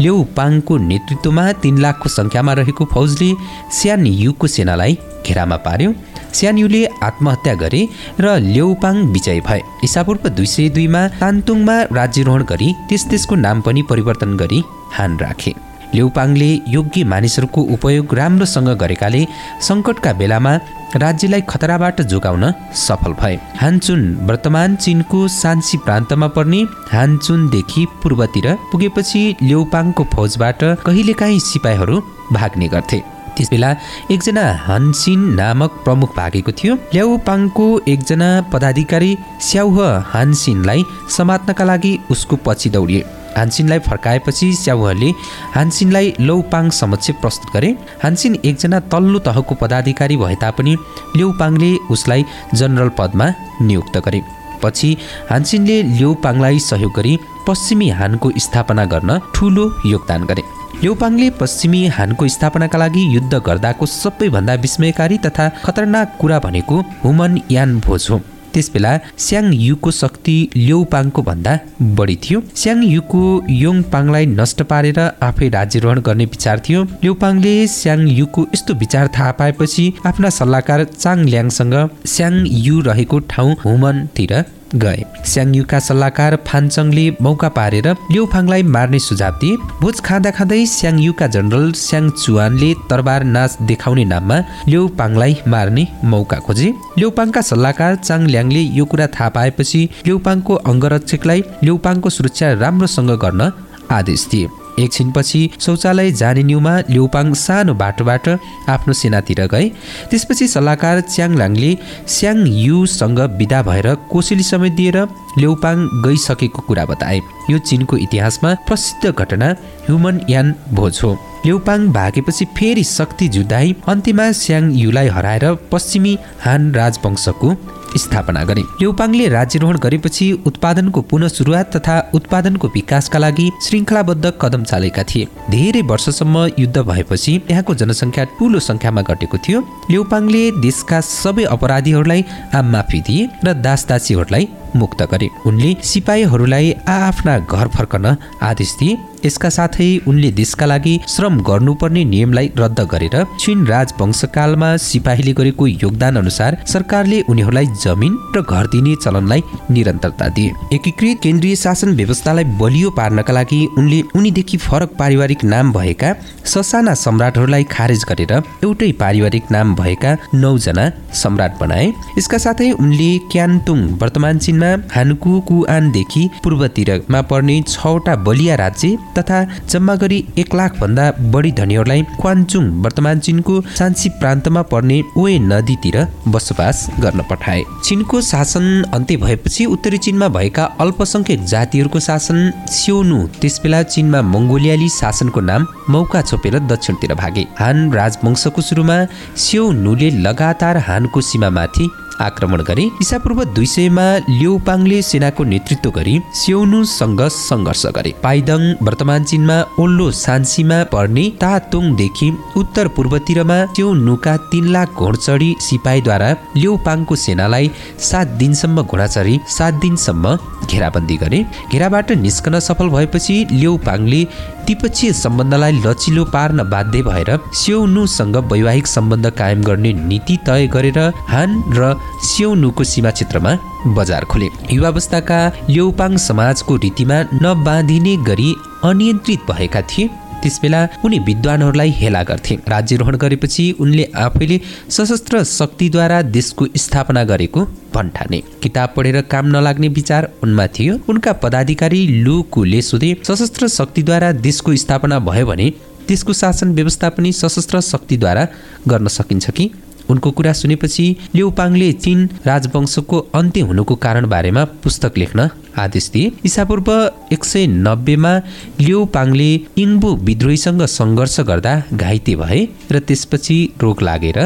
ल्यौपाङको नेतृत्वमा तीन लाखको सङ्ख्यामा रहेको फौजले स्यान युको सेनालाई घेरामा पार्यो। स्यान्युले आत्महत्या गरे र ल्यौपाङ विजय भए। इसापूर्व दुई सय दुईमा तान्तुङमा राज्यरोहण गरी त्यस त्यसको नाम पनि परिवर्तन गरी हान राखे। ल्यौपाङले योग्य मानिसहरूको उपयोग राम्रोसँग गरेकाले सङ्कटका बेलामा राज्यलाई खतराबाट जोगाउन सफल भए। हानचुन वर्तमान चिनको सान्सी प्रान्तमा पर्ने हानचुनदेखि पूर्वतिर पुगेपछि ल्यौपाङको फौजबाट कहिलेकाहीँ सिपाहीहरू भाग्ने गर्थे। त्यसबेला एकजना हानसिन नामक प्रमुख भागेको थियो। ल्याउपाङको एकजना पदाधिकारी स्याउह हानसिनलाई समात्नका लागि उसको पछि दौडिए। हानसिनलाई फर्काएपछि स्याउहले हानसिनलाई लौपाङ समक्ष प्रस्तुत गरे। हानसिन एकजना तल्लो तहको पदाधिकारी भए तापनि ल्यौपाङले उसलाई जनरल पदमा नियुक्त गरे। पछि हानसिनले ल्यौपाङलाई सहयोग गरी पश्चिमी हानको स्थापना गर्न ठुलो योगदान गरे। ल्यौपाङले पश्चिमी हानको स्थापनाका लागि युद्ध गर्दाको सबैभन्दा विस्मयकारी तथा खतरनाक कुरा भनेको हुमन यान भोज हो। त्यसबेला स्याङ युको शक्ति ल्यौपाङको भन्दा बढी थियो। स्याङ युको योङपाङलाई नष्ट पारेर आफै राज्यरोहण गर्ने विचार थियो। ल्यौपाङले स्याङ युको यस्तो विचार थाहा पाएपछि आफ्ना सल्लाहकार चाङ ल्याङसँग स्याङ यु रहेको ठाउँ हुमनतिर गए। स्याङयुका सल्लाहकार फान्चङले मौका पारेर ल्यौफाङलाई मार्ने सुझाव दिए। भोज खाँदा खाँदै स्याङयुका जनरल स्याङ चुवानले तरबार नाच देखाउने नाममा ल्यौपाङलाई मार्ने मौका खोजे। ल्यौपाङका सल्लाहकार चाङ ल्याङले यो कुरा थाहा पाएपछि ल्यौपाङको अङ्गरक्षकलाई ल्यौपाङको सुरक्षा राम्रोसँग गर्न आदेश दिए। एकछिनपछि शौचालय जाने न्युमा ल्यौपाङ सानो बाटोबाट आफ्नो सेनातिर गए। त्यसपछि सल्लाहकार च्याङलाङले स्याङ युसँग विदा भएर कोसेली समेत दिएर ल्यौपाङ गइसकेको कुरा बताए। यो चिनको इतिहासमा प्रसिद्ध घटना ह्युमन यान भोज हो। ल्यौपाङ भागेपछि फेरि शक्ति जुधाई अन्त्यमा स्याङ युलाई हराएर पश्चिमी हान राजवंशको स्थापना गरे। ल्यौपाङले राज्यरोहण गरेपछि उत्पादनको पुनः सुरुवात तथा उत्पादनको विकासका लागि श्रृङ्खलाबद्ध कदम चालेका थिए। धेरै वर्षसम्म युद्ध भएपछि यहाँको जनसङ्ख्या ठुलो सङ्ख्यामा घटेको थियो। ल्यौपाङले देशका सबै अपराधीहरूलाई आम माफी दिए र दास दासीहरूलाई मुक्त गरे। उनले सिपाहीहरूलाई आआफ्ना घर फर्कन आदेश दिए। यसका साथै उनले देशका लागि श्रम गर्नुपर्ने नियमलाई रद्द गरेर चिन राजवंशकालमा सिपाहीले गरेको योगदान अनुसार सरकारले उनीहरूलाई जमिन र घर दिने चलनलाई निरन्तरता दिए। एकीकृत केन्द्रीय शासन व्यवस्थालाई बलियो पार्नका लागि उनले उनीदेखि फरक पारिवारिक नाम भएका ससाना सम्राटहरूलाई खारेज गरेर एउटै पारिवारिक नाम भएका नौजना सम्राट बनाए। यसका साथै उनले क्यान्तुङ वर्तमान चिनमा हानुकु कुआनदेखि पूर्वतिरमा पर्ने छवटा बलिया राज्य तथा जम्मा गरी एक लाख भन्दा बढी धनीहरूलाई क्वान्चुङ वर्तमान चिनको सान्सी प्रान्तमा पर्ने ओए नदीतिर बसोबास गर्न पठाए। चिनको शासन अन्त्य भएपछि उत्तरी चिनमा भएका अल्पसङ्ख्यक जातिहरूको शासन स्योनु त्यसबेला चिनमा मङ्गोलियाली शासनको नाम मौका छोपेर दक्षिणतिर भागे। हान राजवंशको सुरुमा स्योनुले लगातार हानको सीमामाथि आक्रमण गरे इसापूर्व दुई सयमा लिउपाङले सेनाको नेतृत्व गरी स्योनुसँग सङ्घर्ष गरे। पाइदङ वर्तमान चिनमा ओल्लो सान्सीमा पर्ने तातोङदेखि उत्तर पूर्वतिरमा स्योनुका तीन लाख घोडचढी सिपाहीद्वारा लिउपाङको सेनालाई सात दिनसम्म घोडाचढी सात दिनसम्म घेराबन्दी गरे। घेराबाट निस्कन सफल भएपछि लिउपाङले द्विपक्षीय सम्बन्धलाई लचिलो पार्न बाध्य भएर स्योनुसँग वैवाहिक सम्बन्ध कायम गर्ने नीति तय गरेर हान र स्योनुको सीमा क्षेत्रमा बजार खोले। युवावस्थाका ल्यौपाङ समाजको रीतिमा नबाँधिने गरी अनियन्त्रित भएका थिए। त्यसबेला उनी विद्वानहरूलाई हेला गर्थे। राज्यरोहण गरेपछि उनले आफैले सशस्त्र शक्तिद्वारा देशको स्थापना गरेको भन्ठाने किताब पढेर काम नलाग्ने विचार उनमा थियो। उनका पदाधिकारी लुकुले सोधे सशस्त्र शक्तिद्वारा देशको स्थापना भयो भने देशको शासन व्यवस्था पनि सशस्त्र शक्तिद्वारा गर्न सकिन्छ कि? उनको कुरा सुनेपछि लिउपाङले चिन राजवंशको अन्त्य हुनुको कारण बारेमा पुस्तक लेख्न आदेश दिए। इसापूर्व एक सय नब्बेमा लिउपाङले इङ्बु विद्रोहीसँग सङ्घर्ष गर्दा घाइते भए र त्यसपछि रोग लागेर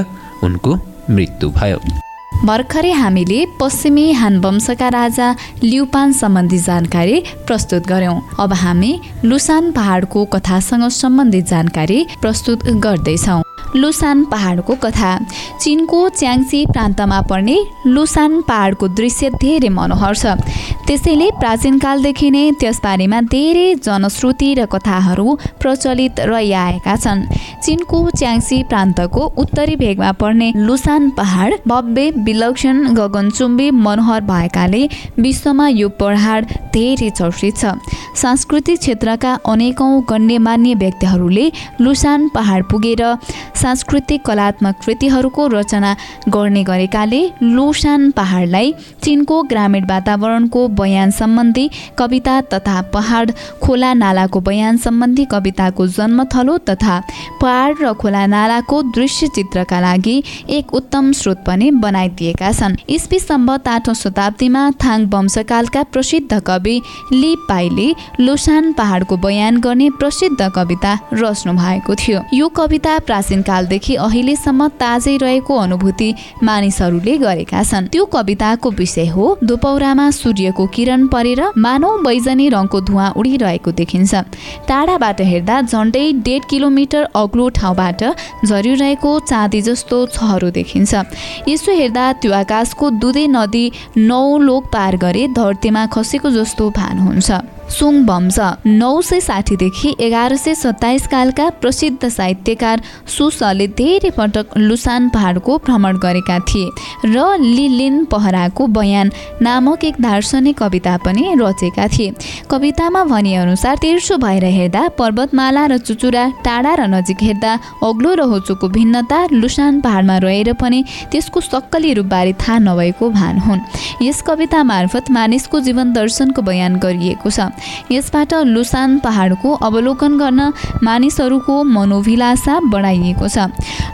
उनको मृत्यु भयो। भर्खरै हामीले पश्चिमी हान वंशका राजा लिउपान सम्बन्धी जानकारी प्रस्तुत गर्यौं। अब हामी लुसान पहाडको कथासँग सम्बन्धित जानकारी प्रस्तुत गर्दैछौँ। लुसान पहाडको कथा। चिनको च्याङ्सी प्रान्तमा पर्ने लुसान पहाडको दृश्य धेरै मनोहर छ। त्यसैले प्राचीनकालदेखि नै त्यसबारेमा धेरै जनश्रुति र कथाहरू प्रचलित रहिआएका छन्। चिनको च्याङ्सी प्रान्तको उत्तरी भेगमा पर्ने लुसान पहाड भव्य विलक्षण गगनचुम्बी मनोहर भएकाले विश्वमा यो पहाड धेरै चर्चित छ। सांस्कृतिक क्षेत्रका अनेकौँ गण्यमान्य व्यक्तिहरूले लुसान पहाड पुगेर सांस्कृतिक कलात्मक कृतिहरूको रचना गर्ने गरेकाले लुसान पहाडलाई चिनको ग्रामीण वातावरणको बयान सम्बन्धी कविता तथा पहाड खोला नालाको बयान सम्बन्धी कविताको जन्मथलो तथा पहाड र खोला नालाको दृश्य चित्रका लागि एक उत्तम स्रोत पनि बनाइदिएका छन्। इस्वी सम्बत आठौँ शताब्दीमा थाङ वंशकालका प्रसिद्ध कवि ली पाइले लुसान पहाडको बयान गर्ने प्रसिद्ध कविता रच्नु भएको थियो। यो कविता प्राचीन कालदेखि अहिलेसम्म ताजै रहेको अनुभूति मानिसहरूले गरेका छन्। त्यो कविताको विषय हो दोपौरामा सूर्यको किरण परेर मानव बैजनी रङको धुवा उडिरहेको देखिन्छ। टाढाबाट हेर्दा झन्डै डेढ किलोमिटर अग्लो ठाउँबाट झरिरहेको चाँदी जस्तो छहरो देखिन्छ। यसो हेर्दा त्यो आकाशको दुधे नदी नौ लोक पार गरे धरतीमा खसेको जस्तो भान हुन्छ। सुङ वंश नौ सय साठीदेखि एघार सय सत्ताइस कालका प्रसिद्ध साहित्यकार सुसले धेरै पटक लुसान पहाडको भ्रमण गरेका थिए र लिलिन पहराको बयान नामक एक दार्शनिक कविता पनि रचेका थिए। कवितामा भनिअनुसार तेर्सो भएर हेर्दा पर्वतमाला र चुचुरा टाढा र नजिक हेर्दा अग्लो र होचोको भिन्नता लुसान पहाडमा रहेर पनि त्यसको सक्कली रूपबारे थाहा नभएको भान हुन्। यस कविता मार्फत मानिसको जीवन दर्शनको बयान गरिएको छ। यसबाट लुसान पहाडको अवलोकन गर्न मानिसहरूको मनोभिलाषा बढाइएको छ।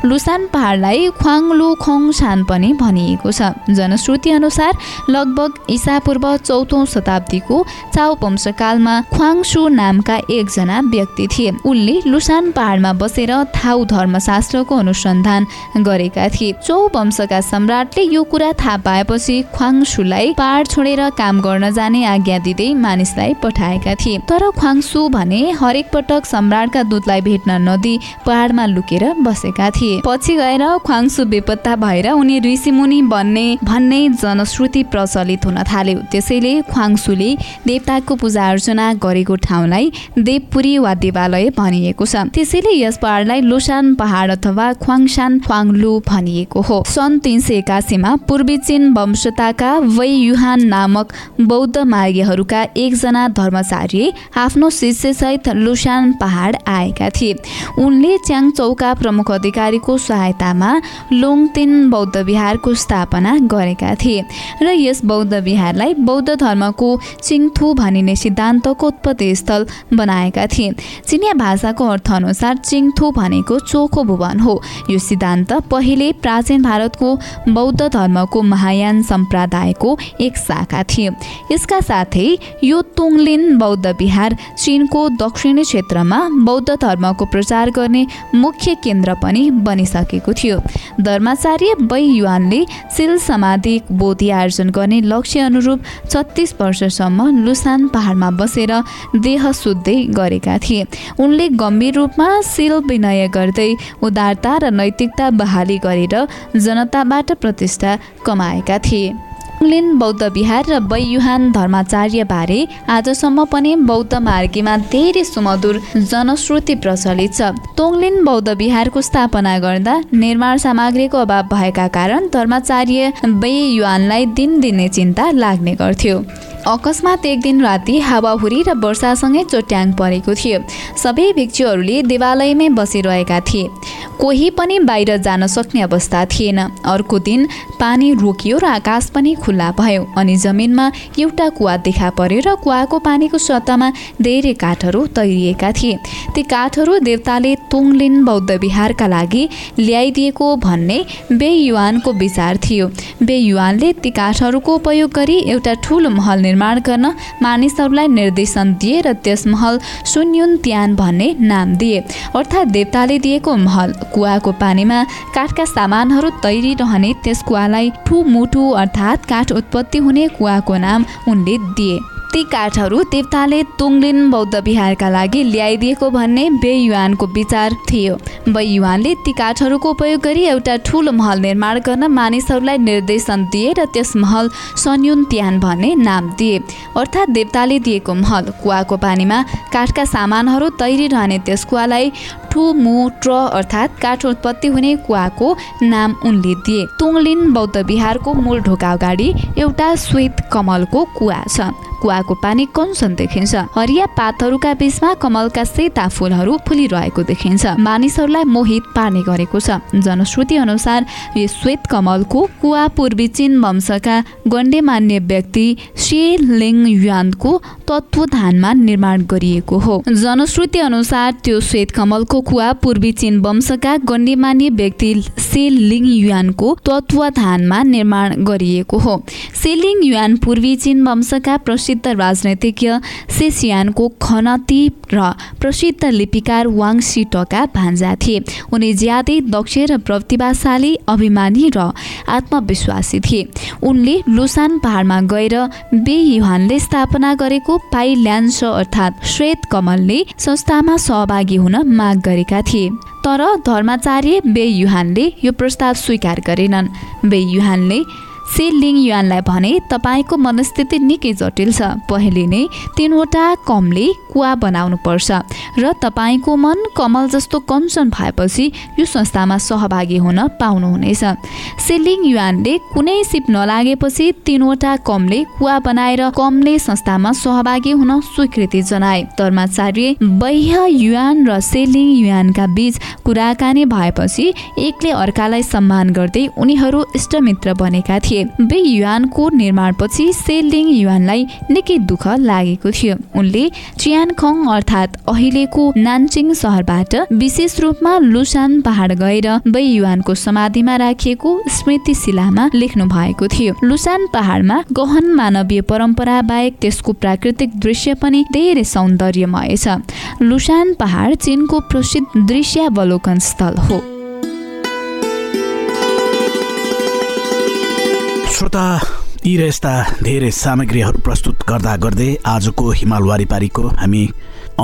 लुसान पहाडलाई ख्वाङलु खोङछान पनि भनिएको छ। जनश्रुति अनुसार लगभग ईसापूर्व चौथौँ शताब्दीको चाउ वंशकालमा ख्वाङसु नामका एकजना व्यक्ति थिए। उनले लुसान पहाडमा बसेर थाउ धर्मशास्त्रको अनुसन्धान गरेका थिए। चौ वंशका सम्राटले यो कुरा थाहा पाएपछि ख्वाङसुलाई पहाड छोडेर काम गर्न जाने आज्ञा दिँदै मानिसलाई पठाएका थिए। तर ख्वाङसु भने हरेक पटक सम्राटका दूतलाई भेट्न नदी पहाडमा लुकेर बसेका थिए। पछि गएर ख्वाङसु बेपत्ता भएर उनी ऋषिमुनि बन्ने भन्ने जनश्रुति प्रचलित हुन थाल्यो। त्यसैले ख्वाङसुले देवताको पूजा अर्चना गरेको ठाउँलाई देवपुरी वा देवालय भनिएको छ। त्यसैले यस पहाडलाई लोसान पहाड अथवा ख्वाङसान ख्वाङलु भनिएको हो। सन् तिन सय एकासीमा पूर्वी चीन वंशताका वै युहान नामक बौद्ध मार्गीहरूका एकजना धर्माचार्य आफ्नो शिष्यसहित लुसान पहाड आएका थिए। उनले च्याङचौका प्रमुख अधिकारीको सहायतामा लोङतिन बौद्ध विहारको स्थापना गरेका थिए र यस बौद्ध विहारलाई बौद्ध धर्मको चिङथु भनिने सिद्धान्तको उत्पत्ति स्थल बनाएका थिए। चिनिया भाषाको अर्थअनुसार चिङथु भनेको चोखो भुवन हो। यो सिद्धान्त पहिले प्राचीन भारतको बौद्ध धर्मको महायान सम्प्रदायको एक शाखा थियो। यसका साथै यो तुङलिन बौद्ध विहार चिनको दक्षिणी क्षेत्रमा बौद्ध धर्मको प्रचार गर्ने मुख्य केन्द्र पनि बनिसकेको थियो। धर्माचार्य बै युवानले सिल समाधि बोधि आर्जन गर्ने लक्ष्य अनुरूप छत्तिस वर्षसम्म लुसान पहाडमा बसेर देह शुद्धै गरेका थिए। उनले गम्भीर रूपमा सिल विनय गर्दै उदारता र नैतिकता बहाली गरेर जनताबाट प्रतिष्ठा कमाएका थिए। लिन बौद्ध विहार र बैयुहान धर्माचार्यबारे आजसम्म पनि बौद्ध मार्गीमा धेरै सुमधुर जनश्रुति प्रचलित छ। तोङलिन बौद्ध विहारको स्थापना गर्दा निर्माण सामग्रीको अभाव भएका कारण धर्माचार्य बैयुहानलाई दिनदिनै चिन्ता लाग्ने गर्थ्यो। अकस्मात एक दिन राति हावाहुरी र वर्षासँगै चोट्याङ परेको थियो। सबै भिक्षुहरूले देवालयमै बसिरहेका थिए। कोही पनि बाहिर जान सक्ने अवस्था थिएन। अर्को दिन पानी रोकियो र आकाश पनि खुल्ला भयो अनि जमिनमा एउटा कुवा देखा पर्यो र कुवाको पानीको सतहमा धेरै काठहरू तैरिएका थिए। ती काठहरू देवताले तुङलिन बौद्ध विहारका लागि ल्याइदिएको भन्ने बेयुवानको विचार थियो। बेयुवानले ती काठहरूको उपयोग गरी एउटा ठुलो महल निर्माण गर्न मानिसहरूलाई निर्देशन दिए र त्यस महल सुन्युन त्यान भन्ने नाम दिए। अर्थात् देवताले दिएको महल। कुवाको पानीमा काठका सामानहरू तैरिरहने त्यस कुवालाई ठुमुठु अर्थात् काठ उत्पत्ति हुने कुवाको नाम उनले दिए। ती काठहरू देवताले तुङलिन बौद्ध विहारका लागि ल्याइदिएको भन्ने बेयुवानको विचार थियो। बेयुवानले ती काठहरूको उपयोग गरी एउटा ठुलो महल निर्माण गर्न मानिसहरूलाई निर्देशन दिए र त्यस महल सन्युन त्यान भन्ने नाम दिए। अर्थात् देवताले दिएको महल कुवाको पानीमा काठका सामानहरू तैरिरहने त्यस कुवालाई ठु मु ट्र अर्थात् काठ उत्पत्ति हुने कुवाको नाम उनले दिए। तुङलिन बौद्ध विहारको मूल ढोका अगाडि एउटा श्वेत कमलको कुवा छ। कुवाको पानी कन्सन देखिन्छ। हरिया पातहरूका बीचमा कमलका सेता फुलहरू फुलिरहेको देखिन्छ। मानिसहरूलाई मोहित पार्ने गरेको छ। जनश्रुति अनुसार यो श्वेत कमलको कुवा पूर्वी चीन वंशका गण्डमान्य व्यक्ति शे लिङ युवानको तत्वधानमा निर्माण गरिएको हो। जनश्रुति अनुसार त्यो श्वेत कमलको कुवा पूर्वी चीन वंशका गण्डमान्य व्यक्ति सेलिङ युवानको तत्वधानमा निर्माण गरिएको हो। सेलिङ युवान पूर्वी चीन वंशका प्रसिद्ध राजनैतिज्ञ सेसियानको खनती र प्रसिद्ध लिपिकार वाङ सिटका भान्जा थिए। उनी ज्यादै दक्ष र प्रतिभाशाली अभिमानी र आत्मविश्वासी थिए। उनले लुसान पहाडमा गएर बे युहानले स्थापना गरेको पाइ ल्यान्स अर्थात् श्वेत कमलले संस्थामा सहभागी हुन माग गरेका थिए। तर धर्माचार्य बे युहानले यो प्रस्ताव स्वीकार गरेनन्। बे युहानले से लिङ युवानलाई भने तपाईँको मनस्थिति निकै जटिल छ। पहिले नै तिनवटा कमले कुवा बनाउनु पर्छ र तपाईँको मन कमल जस्तो कञ्चन भएपछि यो संस्थामा सहभागी हुन पाउनुहुनेछ सेलिङ युवानले कुनै सिप नलागेपछि तिनवटा कमले कुवा बनाएर कमले संस्थामा सहभागी हुन स्वीकृति जनाए। धर्माचार्य बाह्य युवान र सेलिङ युवानका बीच कुराकानी भएपछि एकले अर्कालाई सम्मान गर्दै उनीहरू इष्टमित्र बनेका थिए। बे युवानको निर्माणपछि सेलिङ युवानलाई निकै दुःख लागेको थियो। उनले चियानखङ अर्थात् अहिलेको नानचिङ सहरबाट विशेष रूपमा लुसान पहाड गएर बै युवानको समाधिमा राखिएको स्मृति शिलामा लेख्नु भएको थियो। लुसान पहाडमा गहन मानवीय परम्परा बाहेक त्यसको प्राकृतिक दृश्य पनि धेरै सौन्दर्यमय छ। लुसान पहाड चिनको प्रसिद्ध दृश्यावलोकन स्थल हो। श्रोता यी र यस्ता धेरै सामग्रीहरू प्रस्तुत गर्दा गर्दै आजको हिमाल वारिपारीको हामी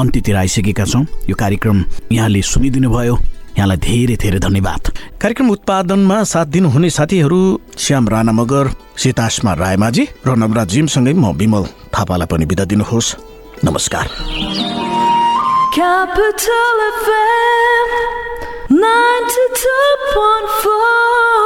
अन्त्यतिर आइसकेका छौँ। यो कार्यक्रम यहाँले सुनिदिनु भयो यहाँलाई धेरै धेरै धन्यवाद। कार्यक्रम उत्पादनमा साथ दिनुहुने साथीहरू श्याम राणा मगर सीतासमा रायमाझी र नवराज जिमसँगै म विमल थापालाई पनि बिदा दिनुहोस्। नमस्कार। Capital FM 92.4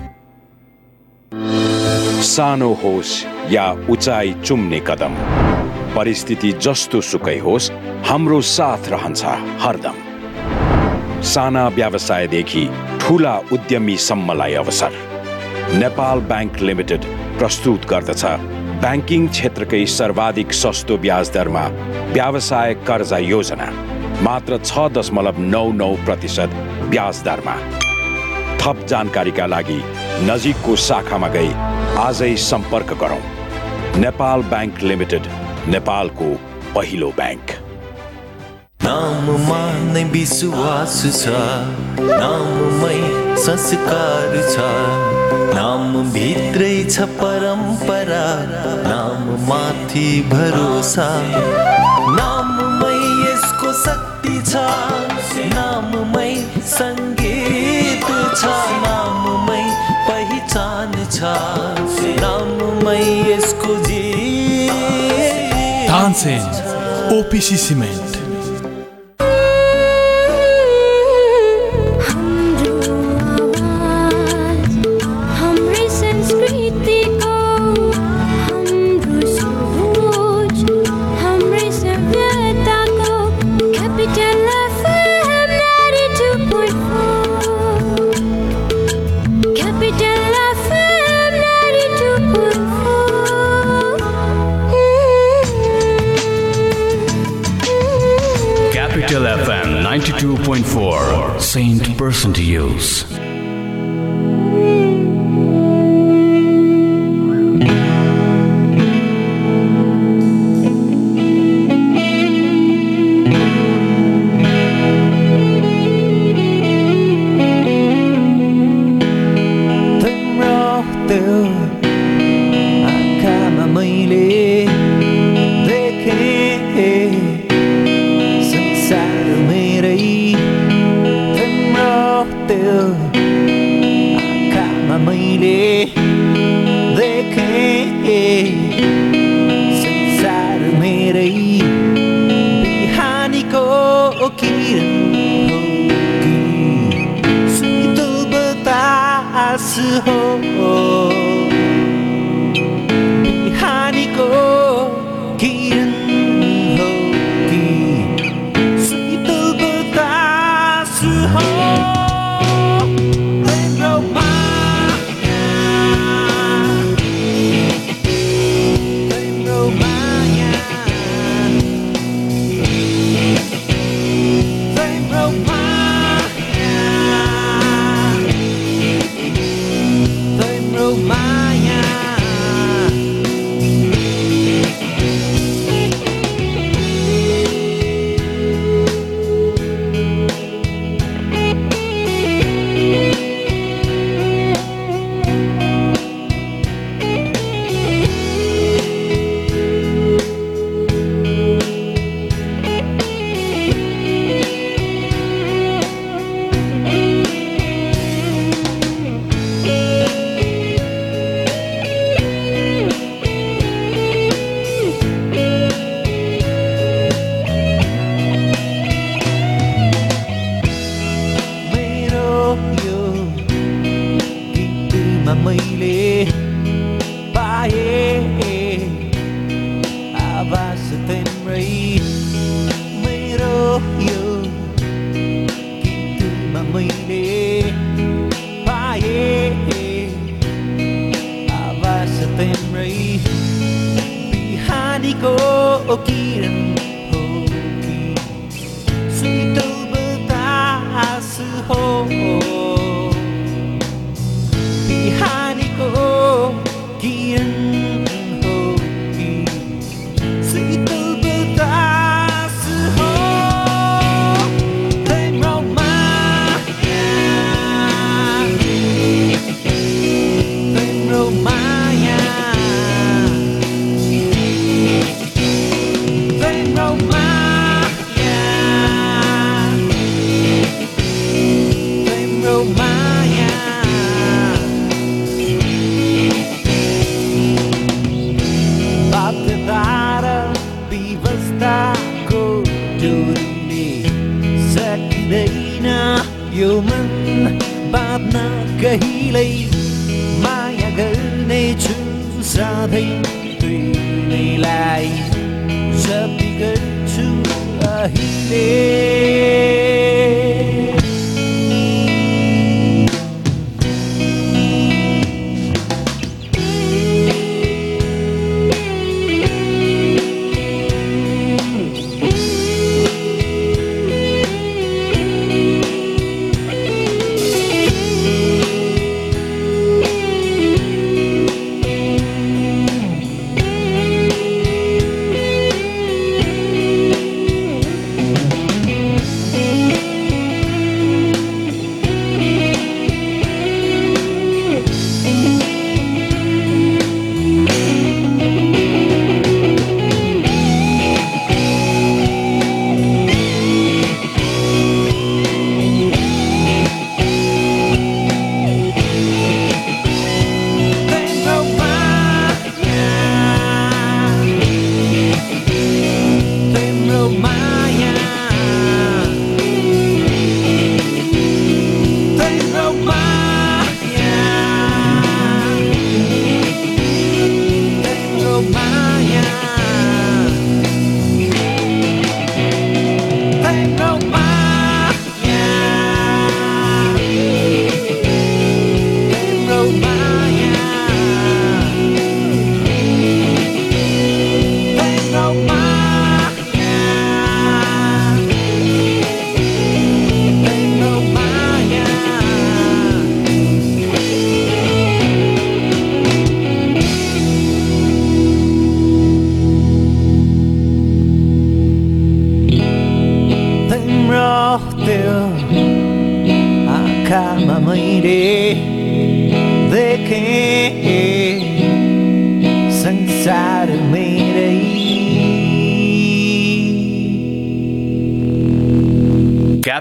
सानो होस् या उचाइ चुम्ने कदम। परिस्थिति जस्तो सुकै होस् हाम्रो साथ रहन्छ हरदम। साना व्यवसायदेखि ठुला उद्यमीसम्मलाई अवसर। नेपाल ब्याङ्क लिमिटेड प्रस्तुत गर्दछ ब्याङ्किङ क्षेत्रकै सर्वाधिक सस्तो ब्याज दरमा व्यवसाय कर्जा योजना मात्र छ दशमलव नौ नौ प्रतिशत ब्याज दरमा। थप जानकारीका लागि नजिकको शाखामा गई आजै सम्पर्क गरौँ। नेपाल ब्याङ्क लिमिटेड नेपालको पहिलो ब्याङ्क। नाममा नै विश्वास छ नाममै संस्कार छ। नाम भित्रै छ परम्परा नाम माथि भरोसा। यसको शक्ति छ। नाममै सङ्गीत छ। नाममै पहिचान छ। नाममै यसको जी Tansen OPC cement.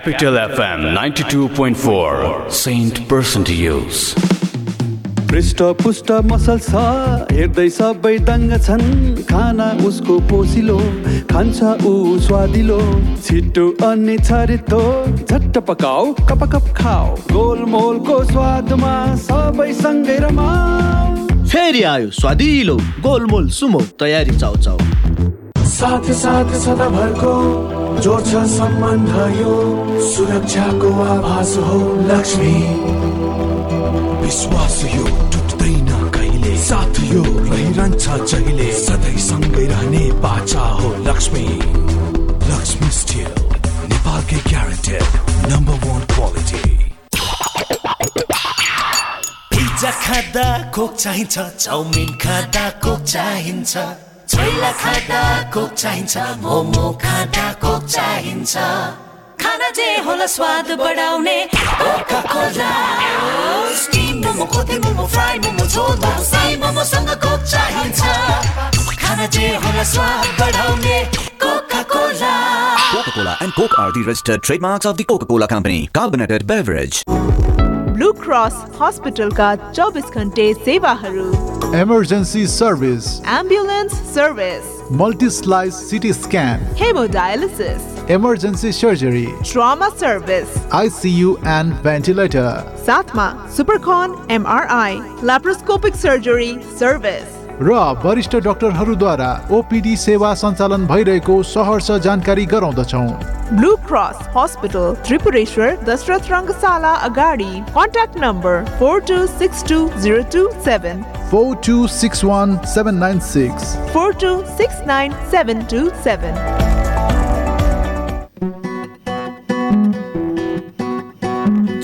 Capital FM 92.4 Saint Person to Use. पृष्ठ पुष्ट मसल छ हेर्दै सबै दङ्ग छन्। खाना उसको पोसिलो खान्छ ऊ स्वादिलो। छिटो अनि छरितो झट्ट पकाऊ कप कप खाऊ गोलमोलको स्वादमा सबै सँगै रमाऊ फेरि आयो स्वादिलो गोलमोल सुमो तयारी चाउ चाउ साथ साथ सदाभरको जोड्छ सम्बन्ध यो सुरक्षाको आभास हो लक्ष्मी। विश्वास यो टुट्दैन कहिले? साथ यो रहिरहन्छ जहिले? सधैँ सँगै रहने बाचा हो लक्ष्मी। लक्ष्मी स्टिल नेपालकै guaranteed number one quality pizza खाँदा कोक चाहिन्छ चाउमिन खाँदा कोक चाहिन्छ। छोइला खाँदा कोक चाहिन्छ। मोमो खाँदा कोक चाहिन्छ। खाना जे होला स्वाद बढाउने कोका कोला स्टिम मोमो खोते मोमो फ्राई मोमो झोल मोमो साई मोमोसँग कोक चाहिन्छ। खाना जे होला स्वाद बढाउने Coca Cola Coca-Cola and Coke are the registered trademarks of the Coca-Cola Company. Carbonated beverage. Blue का चौबीस चौबिस घन्टे सेवाहरू emergency service ambulance service multi slice CT scan haemodialysis emergency surgery trauma service ICU and ventilator साथमा सुपरकन MRI laparoscopic surgery service र वरिष्ठ डाक्टरहरूद्वारा OPD सेवा सञ्चालन भइरहेको सहर्ष जानकारी गराउँदछौ। Blue Cross Hospital Tripureshwar Dasharath Rangashala अगाडि। Contact number four two six two zero two seven four two six one seven nine six. Four two six nine seven two seven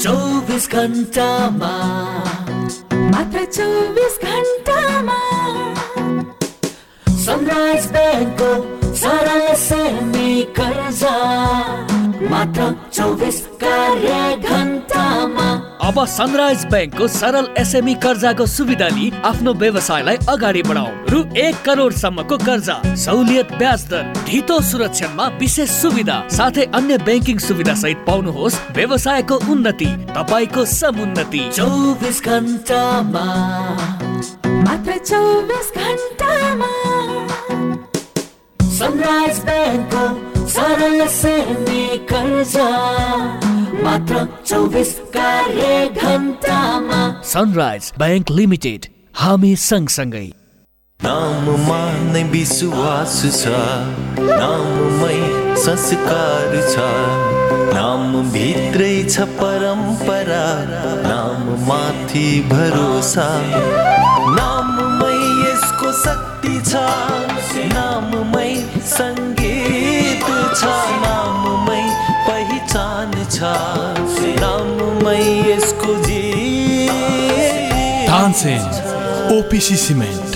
चौबिस घन्टामा मात्र चौबिस घन्टामा सनराइज ब्याङ्कको सरल सेमी कर्जा। मात्र चौबिस कार्य घन्टामा अब सनराइज ब्याङ्कको सरल एसएमई कर्जाको सुविधा लिई आफ्नो व्यवसायलाई अगाडि बढाउ रु एक करोडसम्मको कर्जा सहुलियत ब्याज दर ढितो सुरक्षामा विशेष सुविधा साथै अन्य ब्याङ्किङ सुविधा सहित पाउनुहोस् व्यवसायको उन्नति तपाईँको समुन्नति। चौबिस घन्टामा मात्र चौबिस घन्टामा सनराइज ब्याङ्कको सरल सेमी कर्जा मात्र चौबिस कार्य घन्टामा सनराइज ब्याङ्क लिमिटेड हामी सँगसँगै। नाममा नै विश्वास छ नाममै संस्कार छ। नाम भित्रै छ परम्परा नाम माथि भरोसा। नाममै यसको शक्ति छ नाममै सङ्गीत छ नाममै पहिचान छ नाममै यसको G. OPC cement.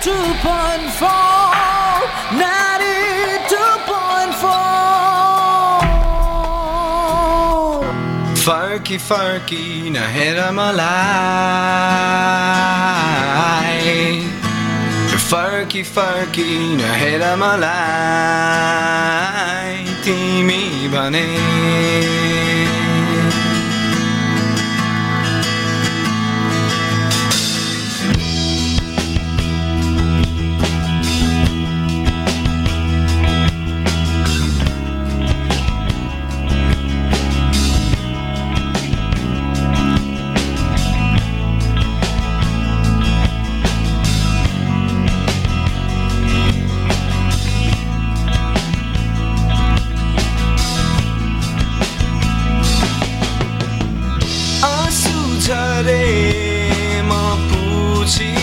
Capital FM 92.4 92.4 फर्की फर्की नहेर मलाई फर्की फर्की नहेर मलाई तिमी भने आँसु see